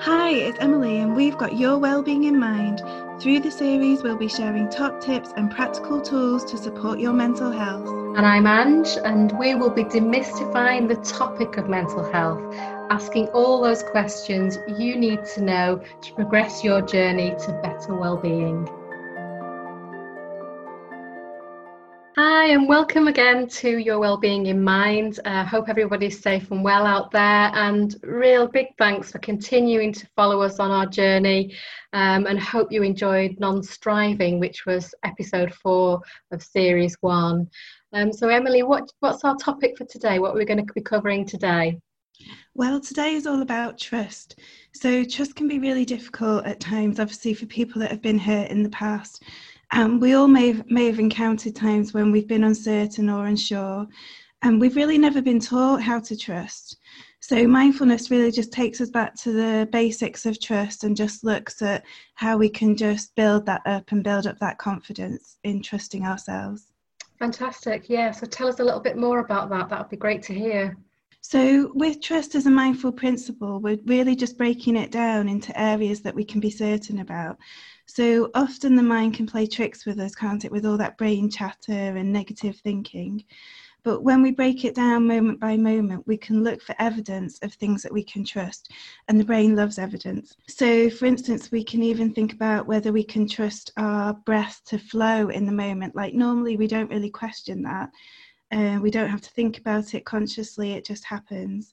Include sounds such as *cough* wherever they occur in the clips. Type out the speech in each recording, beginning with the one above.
Hi, it's Emily, and we've got your well-being in mind. Through the series, we'll be sharing top tips and practical tools to support your mental health. And I'm Ange, and we will be demystifying the topic of mental health, asking all those questions you need to know to progress your journey to better well-being. Hi, and welcome again to Your Wellbeing in Mind. I uh, hope everybody's safe and well out there. And real big thanks for continuing to follow us on our journey. Um, and hope you enjoyed Non Striving, which was episode four of series one. Um, so, Emily, what, what's our topic for today? What are we going to be covering today? Well, today is all about trust. So, trust can be really difficult at times, obviously, for people that have been hurt in the past. Um, we all may have, may have encountered times when we've been uncertain or unsure, and we've really never been taught how to trust. So, mindfulness really just takes us back to the basics of trust and just looks at how we can just build that up and build up that confidence in trusting ourselves. Fantastic. Yeah. So, tell us a little bit more about that. That would be great to hear. So, with trust as a mindful principle, we're really just breaking it down into areas that we can be certain about. So often the mind can play tricks with us, can't it, with all that brain chatter and negative thinking. But when we break it down moment by moment, we can look for evidence of things that we can trust. And the brain loves evidence. So, for instance, we can even think about whether we can trust our breath to flow in the moment. Like, normally we don't really question that. Uh, we don't have to think about it consciously, it just happens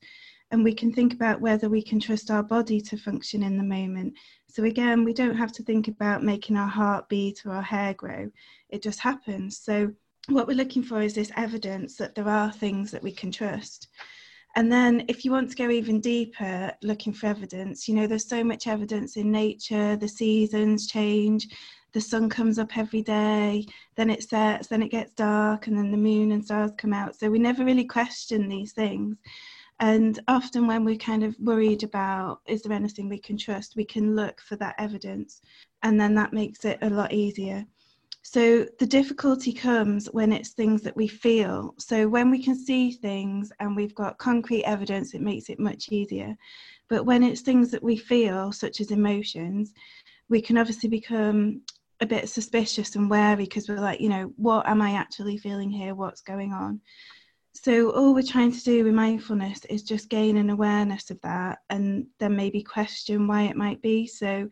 and we can think about whether we can trust our body to function in the moment. So, again, we don't have to think about making our heart beat or our hair grow, it just happens. So, what we're looking for is this evidence that there are things that we can trust. And then, if you want to go even deeper, looking for evidence, you know, there's so much evidence in nature, the seasons change, the sun comes up every day, then it sets, then it gets dark, and then the moon and stars come out. So we never really question these things. And often, when we're kind of worried about is there anything we can trust, we can look for that evidence, and then that makes it a lot easier. So, the difficulty comes when it's things that we feel. So, when we can see things and we've got concrete evidence, it makes it much easier. But when it's things that we feel, such as emotions, we can obviously become a bit suspicious and wary because we're like, you know, what am I actually feeling here? What's going on? So, all we're trying to do with mindfulness is just gain an awareness of that and then maybe question why it might be. So,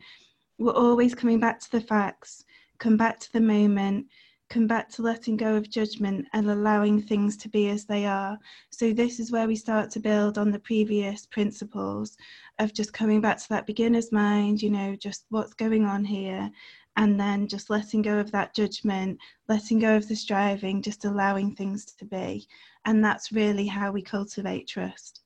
we're always coming back to the facts, come back to the moment, come back to letting go of judgment and allowing things to be as they are. So, this is where we start to build on the previous principles of just coming back to that beginner's mind, you know, just what's going on here, and then just letting go of that judgment, letting go of the striving, just allowing things to be. And that's really how we cultivate trust.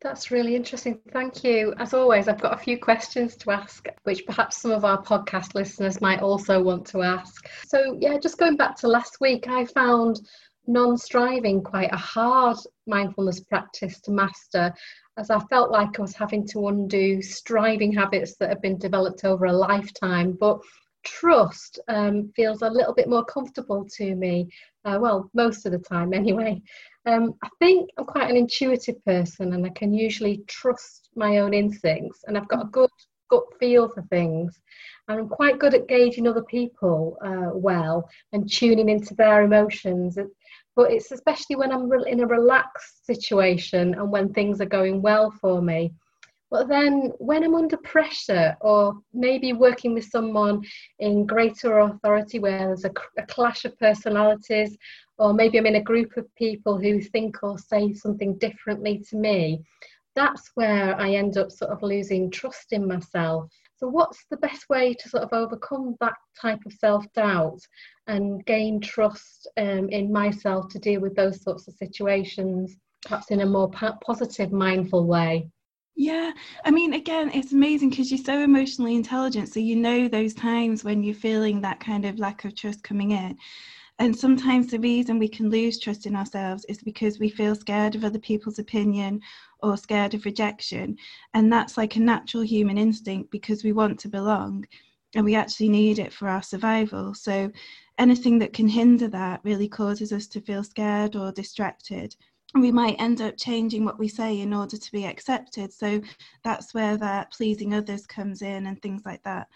That's really interesting. Thank you. As always, I've got a few questions to ask, which perhaps some of our podcast listeners might also want to ask. So, yeah, just going back to last week, I found non striving quite a hard mindfulness practice to master, as I felt like I was having to undo striving habits that have been developed over a lifetime. But trust um, feels a little bit more comfortable to me. Uh, well, most of the time, anyway. Um, I think I'm quite an intuitive person and I can usually trust my own instincts, and I've got a good gut feel for things. And I'm quite good at gauging other people uh, well and tuning into their emotions. But it's especially when I'm in a relaxed situation and when things are going well for me but then when I'm under pressure, or maybe working with someone in greater authority where there's a, a, clash of personalities, or maybe I'm in a group of people who think or say something differently to me, that's where I end up sort of losing trust in myself. So, what's the best way to sort of overcome that type of self doubt and gain trust um, in myself to deal with those sorts of situations, perhaps in a more positive, mindful way? Yeah, I mean, again, it's amazing because you're so emotionally intelligent. So you know those times when you're feeling that kind of lack of trust coming in. And sometimes the reason we can lose trust in ourselves is because we feel scared of other people's opinion or scared of rejection. And that's like a natural human instinct because we want to belong and we actually need it for our survival. So anything that can hinder that really causes us to feel scared or distracted. We might end up changing what we say in order to be accepted. So that's where that pleasing others comes in and things like that.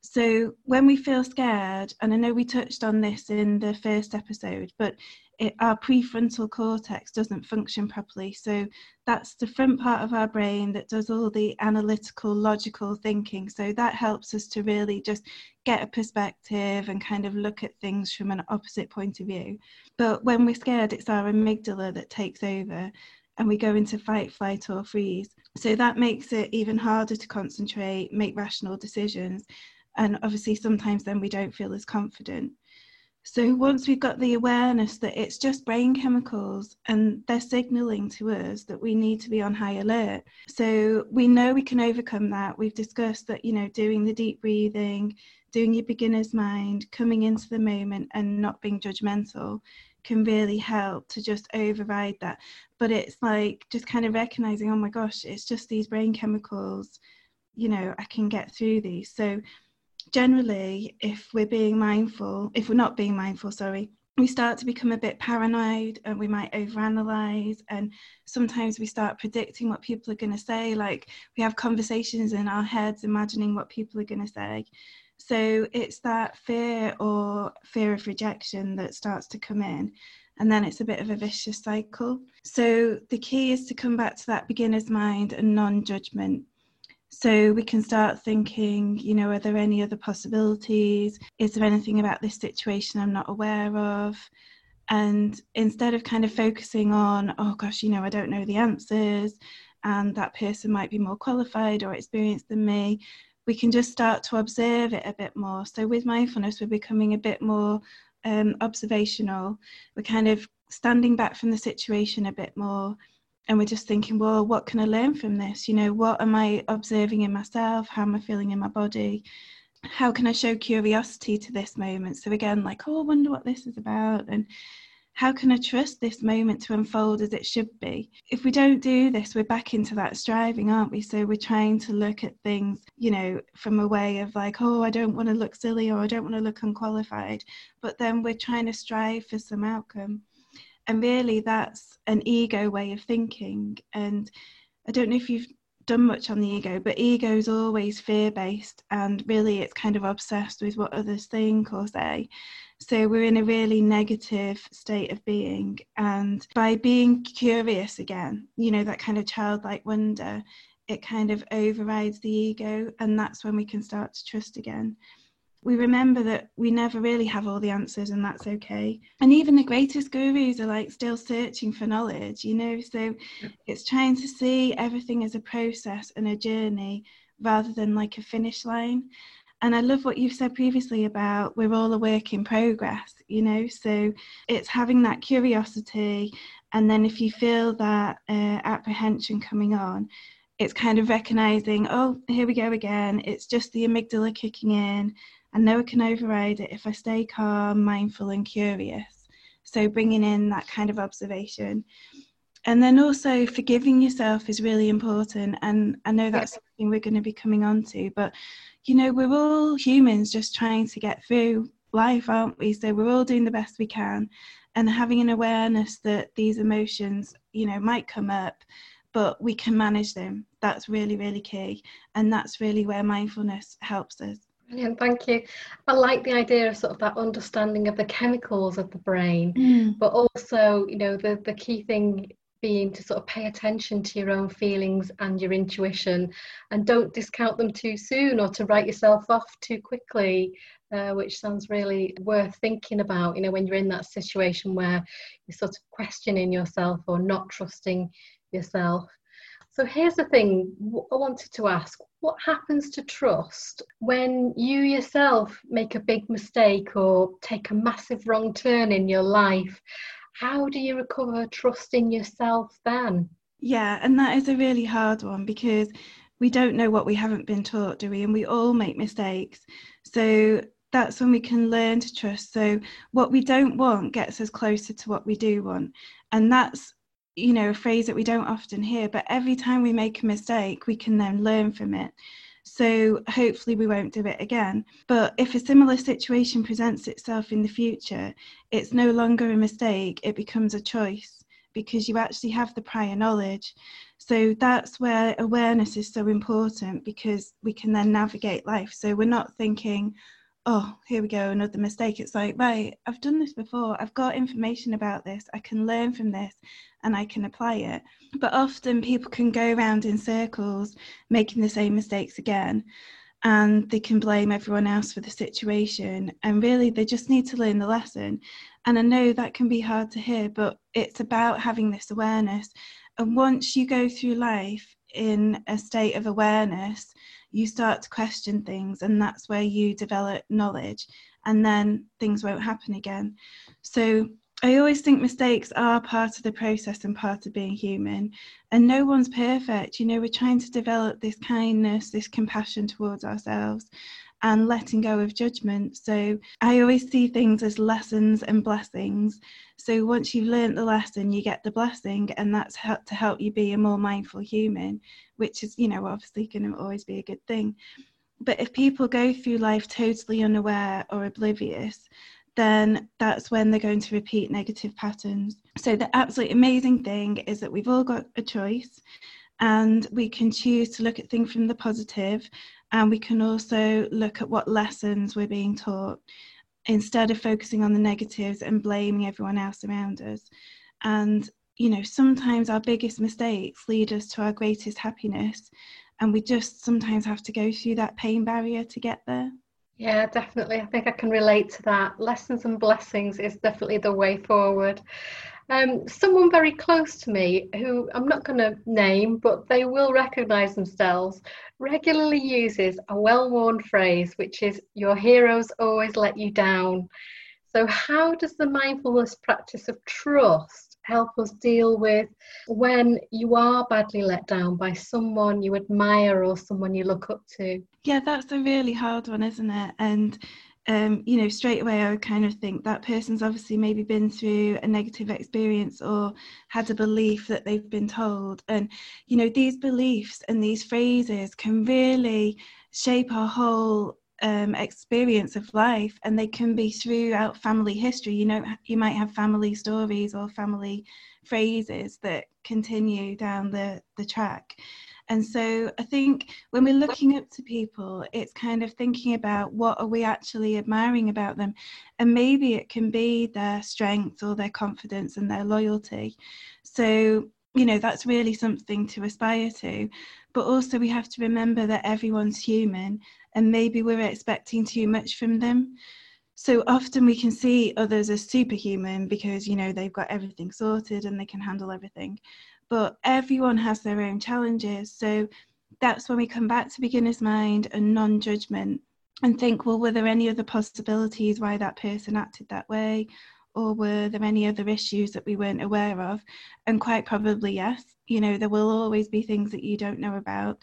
So when we feel scared, and I know we touched on this in the first episode, but it, our prefrontal cortex doesn't function properly. So that's the front part of our brain that does all the analytical, logical thinking. So that helps us to really just get a perspective and kind of look at things from an opposite point of view. But when we're scared, it's our amygdala that takes over and we go into fight, flight, or freeze. So that makes it even harder to concentrate, make rational decisions. And obviously, sometimes then we don't feel as confident. So once we've got the awareness that it's just brain chemicals and they're signaling to us that we need to be on high alert. So we know we can overcome that. We've discussed that, you know, doing the deep breathing, doing your beginner's mind, coming into the moment and not being judgmental can really help to just override that. But it's like just kind of recognizing, oh my gosh, it's just these brain chemicals, you know, I can get through these. So generally, if we're being mindful, if we're not being mindful, sorry, we start to become a bit paranoid and we might overanalyze. And sometimes we start predicting what people are going to say. Like we have conversations in our heads imagining what people are going to say. So it's that fear or fear of rejection that starts to come in. And then it's a bit of a vicious cycle. So the key is to come back to that beginner's mind and non-judgment so we can start thinking, you know, are there any other possibilities? Is there anything about this situation I'm not aware of? And instead of kind of focusing on, oh gosh, you know, I don't know the answers, and that person might be more qualified or experienced than me, we can just start to observe it a bit more. So with mindfulness, we're becoming a bit more um, observational. We're kind of standing back from the situation a bit more and we're just thinking, well, what can I learn from this? You know, what am I observing in myself? How am I feeling in my body? How can I show curiosity to this moment? So, again, like, oh, I wonder what this is about. And how can I trust this moment to unfold as it should be? If we don't do this, we're back into that striving, aren't we? So we're trying to look at things, you know, from a way of like, oh, I don't want to look silly or I don't want to look unqualified. But then we're trying to strive for some outcome and really that's an ego way of thinking. And i don't know if you've done much on the ego but ego is always fear based and really it's kind of obsessed with what others think or say. So we're in a really negative state of being. And by being curious again you know that kind of childlike wonder it kind of overrides the ego and that's when we can start to trust again we remember that we never really have all the answers and that's okay. And even the greatest gurus are like still searching for knowledge you know? So it's trying to see everything as a process and a journey rather than like a finish line. And i love what you've said previously about we're all a work in progress you know? So it's having that curiosity and then if you feel that uh, apprehension coming on it's kind of recognizing oh here we go again. It's just the amygdala kicking in I know I can override it if I stay calm, mindful, and curious. So, bringing in that kind of observation. And then also, forgiving yourself is really important. And I know that's something we're going to be coming on to. But, you know, we're all humans just trying to get through life, aren't we? So, we're all doing the best we can. And having an awareness that these emotions, you know, might come up, but we can manage them. That's really, really key. And that's really where mindfulness helps us. Brilliant, thank you. I like the idea of sort of that understanding of the chemicals of the brain, mm. but also, you know, the, the key thing being to sort of pay attention to your own feelings and your intuition and don't discount them too soon or to write yourself off too quickly, uh, which sounds really worth thinking about, you know, when you're in that situation where you're sort of questioning yourself or not trusting yourself. So here's the thing I wanted to ask what happens to trust when you yourself make a big mistake or take a massive wrong turn in your life? How do you recover trust in yourself then? Yeah, and that is a really hard one because we don't know what we haven't been taught, do we? And we all make mistakes. So that's when we can learn to trust. So what we don't want gets us closer to what we do want. And that's you know a phrase that we don't often hear but every time we make a mistake we can then learn from it so hopefully we won't do it again but if a similar situation presents itself in the future it's no longer a mistake it becomes a choice because you actually have the prior knowledge. So that's where awareness is so important because we can then navigate life. So we're not thinking, oh, here we go, another mistake. It's like, right, I've done this before. I've got information about this. I can learn from this and I can apply it. But often people can go around in circles making the same mistakes again and they can blame everyone else for the situation. And really, they just need to learn the lesson. And I know that can be hard to hear, but it's about having this awareness. And once you go through life in a state of awareness, you start to question things, and that's where you develop knowledge, and then things won't happen again. So I always think mistakes are part of the process and part of being human, and no one's perfect. You know, we're trying to develop this kindness, this compassion towards ourselves, and letting go of judgment. So I always see things as lessons and blessings. So once you've learned the lesson, you get the blessing, and that's to help you be a more mindful human, which is, you know, obviously going to always be a good thing. But if people go through life totally unaware or oblivious, then that's when they're going to repeat negative patterns. So, the absolutely amazing thing is that we've all got a choice and we can choose to look at things from the positive and we can also look at what lessons we're being taught instead of focusing on the negatives and blaming everyone else around us. And, you know, sometimes our biggest mistakes lead us to our greatest happiness. And we just sometimes have to go through that pain barrier to get there. Yeah, definitely. I think I can relate to that. Lessons and blessings is definitely the way forward. Um, someone very close to me, who I'm not going to name, but they will recognize themselves, regularly uses a well worn phrase, which is, Your heroes always let you down. So, how does the mindfulness practice of trust help us deal with when you are badly let down by someone you admire or someone you look up to? Yeah, that's a really hard one, isn't it? And um, you know, straight away I would kind of think that person's obviously maybe been through a negative experience or had a belief that they've been told. And, you know, these beliefs and these phrases can really shape our whole um, experience of life and they can be throughout family history you know you might have family stories or family phrases that continue down the the track and so i think when we're looking up to people it's kind of thinking about what are we actually admiring about them and maybe it can be their strength or their confidence and their loyalty so you know that's really something to aspire to but also we have to remember that everyone's human and maybe we're expecting too much from them. So often we can see others as superhuman because, you know, they've got everything sorted and they can handle everything. But everyone has their own challenges. So that's when we come back to beginner's mind and non judgment and think, well, were there any other possibilities why that person acted that way? Or were there any other issues that we weren't aware of? And quite probably, yes. You know, there will always be things that you don't know about.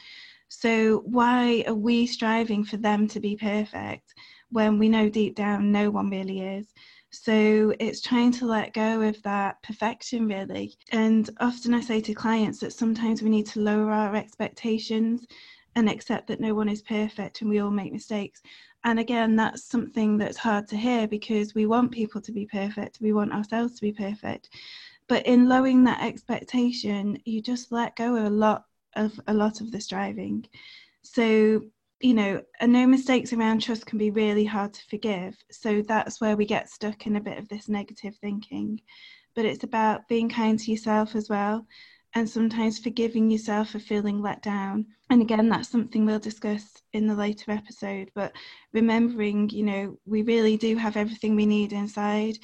So, why are we striving for them to be perfect when we know deep down no one really is? So, it's trying to let go of that perfection, really. And often I say to clients that sometimes we need to lower our expectations and accept that no one is perfect and we all make mistakes. And again, that's something that's hard to hear because we want people to be perfect, we want ourselves to be perfect. But in lowering that expectation, you just let go of a lot of a lot of the striving. So, you know, uh, no mistakes around trust can be really hard to forgive. So that's where we get stuck in a bit of this negative thinking. But it's about being kind to yourself as well and sometimes forgiving yourself for feeling let down. And again, that's something we'll discuss in the later episode. But remembering, you know, we really do have everything we need inside.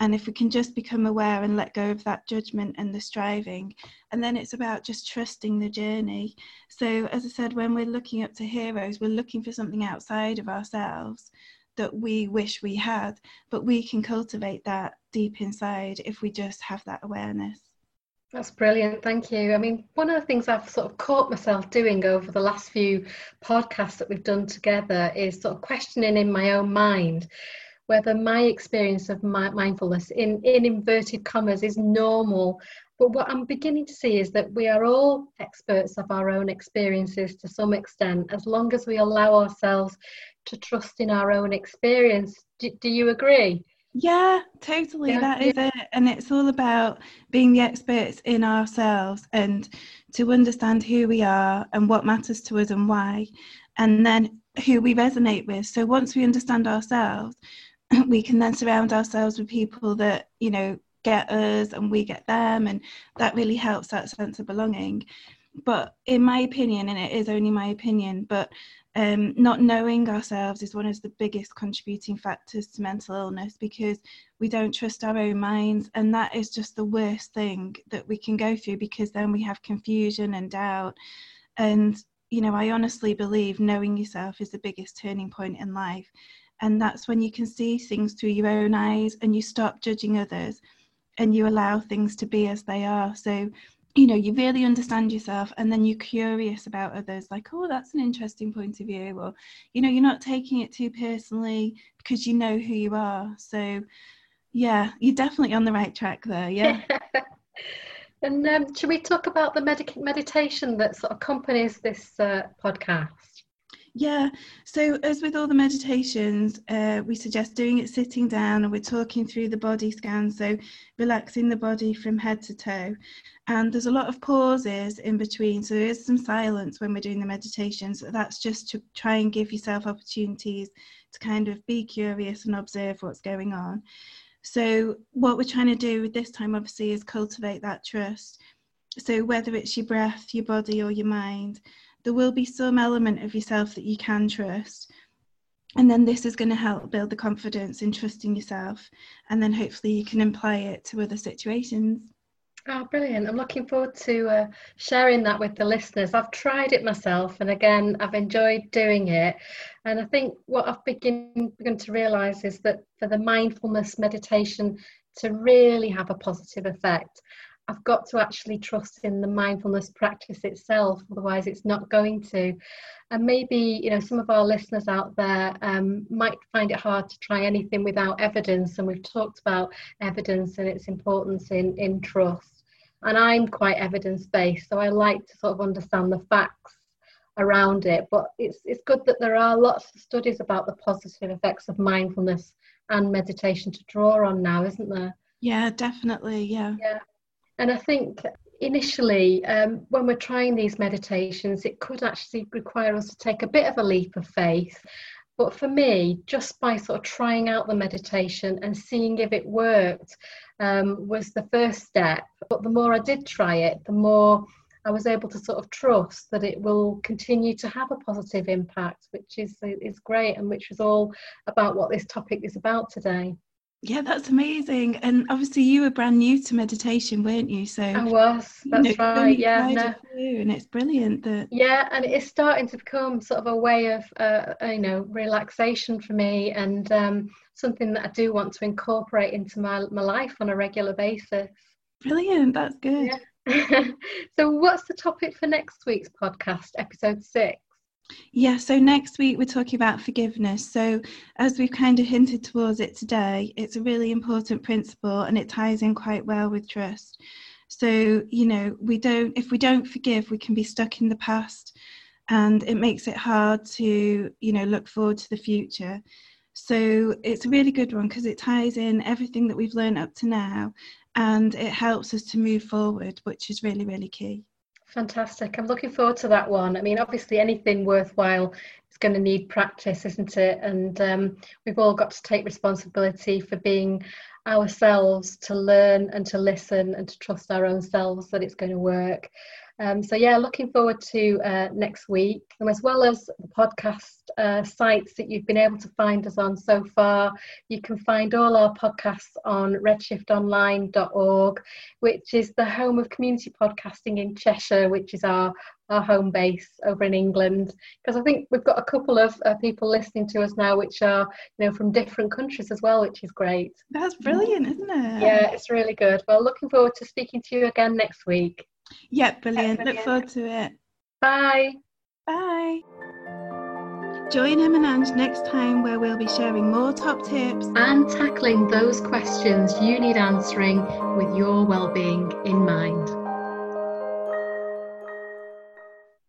And if we can just become aware and let go of that judgment and the striving, and then it's about just trusting the journey. So, as I said, when we're looking up to heroes, we're looking for something outside of ourselves that we wish we had, but we can cultivate that deep inside if we just have that awareness. That's brilliant. Thank you. I mean, one of the things I've sort of caught myself doing over the last few podcasts that we've done together is sort of questioning in my own mind whether my experience of my mindfulness in, in inverted commas is normal. But what I'm beginning to see is that we are all experts of our own experiences to some extent, as long as we allow ourselves to trust in our own experience. Do, do you agree? Yeah, totally. Yeah, that is it. And it's all about being the experts in ourselves and to understand who we are and what matters to us and why, and then who we resonate with. So once we understand ourselves, *laughs* we can then surround ourselves with people that, you know, get us and we get them. And that really helps that sense of belonging. But in my opinion, and it is only my opinion, but um, not knowing ourselves is one of the biggest contributing factors to mental illness because we don't trust our own minds and that is just the worst thing that we can go through because then we have confusion and doubt and you know i honestly believe knowing yourself is the biggest turning point in life and that's when you can see things through your own eyes and you stop judging others and you allow things to be as they are. So you know you really understand yourself and then you're curious about others like oh that's an interesting point of view or you know you're not taking it too personally because you know who you are. So yeah you're definitely on the right track there yeah. *laughs* And um, should we talk about the med- meditation that sort of accompanies this uh, podcast yeah, so as with all the meditations, uh, we suggest doing it sitting down and we're talking through the body scan, so relaxing the body from head to toe. And there's a lot of pauses in between, so there is some silence when we're doing the meditations. So that's just to try and give yourself opportunities to kind of be curious and observe what's going on. So, what we're trying to do with this time, obviously, is cultivate that trust. So, whether it's your breath, your body, or your mind, there will be some element of yourself that you can trust. And then this is going to help build the confidence in trusting yourself. And then hopefully you can apply it to other situations. Oh, brilliant. I'm looking forward to uh, sharing that with the listeners. I've tried it myself, and again, I've enjoyed doing it. And I think what I've begin, begun to realize is that for the mindfulness meditation to really have a positive effect, I've got to actually trust in the mindfulness practice itself, otherwise, it's not going to. And maybe you know some of our listeners out there um, might find it hard to try anything without evidence, and we've talked about evidence and its importance in in trust. And I'm quite evidence based, so I like to sort of understand the facts around it. But it's it's good that there are lots of studies about the positive effects of mindfulness and meditation to draw on now, isn't there? Yeah, definitely. Yeah. Yeah. And I think initially, um, when we're trying these meditations, it could actually require us to take a bit of a leap of faith. But for me, just by sort of trying out the meditation and seeing if it worked um, was the first step. But the more I did try it, the more I was able to sort of trust that it will continue to have a positive impact, which is is great, and which is all about what this topic is about today. Yeah, that's amazing. And obviously, you were brand new to meditation, weren't you? So I was. That's you know, right. Yeah, no. and it's brilliant that. Yeah, and it's starting to become sort of a way of, uh, you know, relaxation for me, and um, something that I do want to incorporate into my my life on a regular basis. Brilliant. That's good. Yeah. *laughs* so, what's the topic for next week's podcast, episode six? Yeah, so next week we're talking about forgiveness. So, as we've kind of hinted towards it today, it's a really important principle and it ties in quite well with trust. So, you know, we don't, if we don't forgive, we can be stuck in the past and it makes it hard to, you know, look forward to the future. So, it's a really good one because it ties in everything that we've learned up to now and it helps us to move forward, which is really, really key. Fantastic. I'm looking forward to that one. I mean, obviously, anything worthwhile is going to need practice, isn't it? And um, we've all got to take responsibility for being ourselves to learn and to listen and to trust our own selves that it's going to work. Um, so yeah, looking forward to uh, next week, and as well as the podcast uh, sites that you've been able to find us on so far, you can find all our podcasts on redshiftonline.org, which is the home of community podcasting in Cheshire, which is our our home base over in England. Because I think we've got a couple of uh, people listening to us now, which are you know from different countries as well, which is great. That's brilliant, isn't it? Yeah, it's really good. Well, looking forward to speaking to you again next week. Yeah, brilliant. brilliant. Look forward to it. Bye. Bye. Join Em and Ange next time where we'll be sharing more top tips and tackling those questions you need answering with your well-being in mind.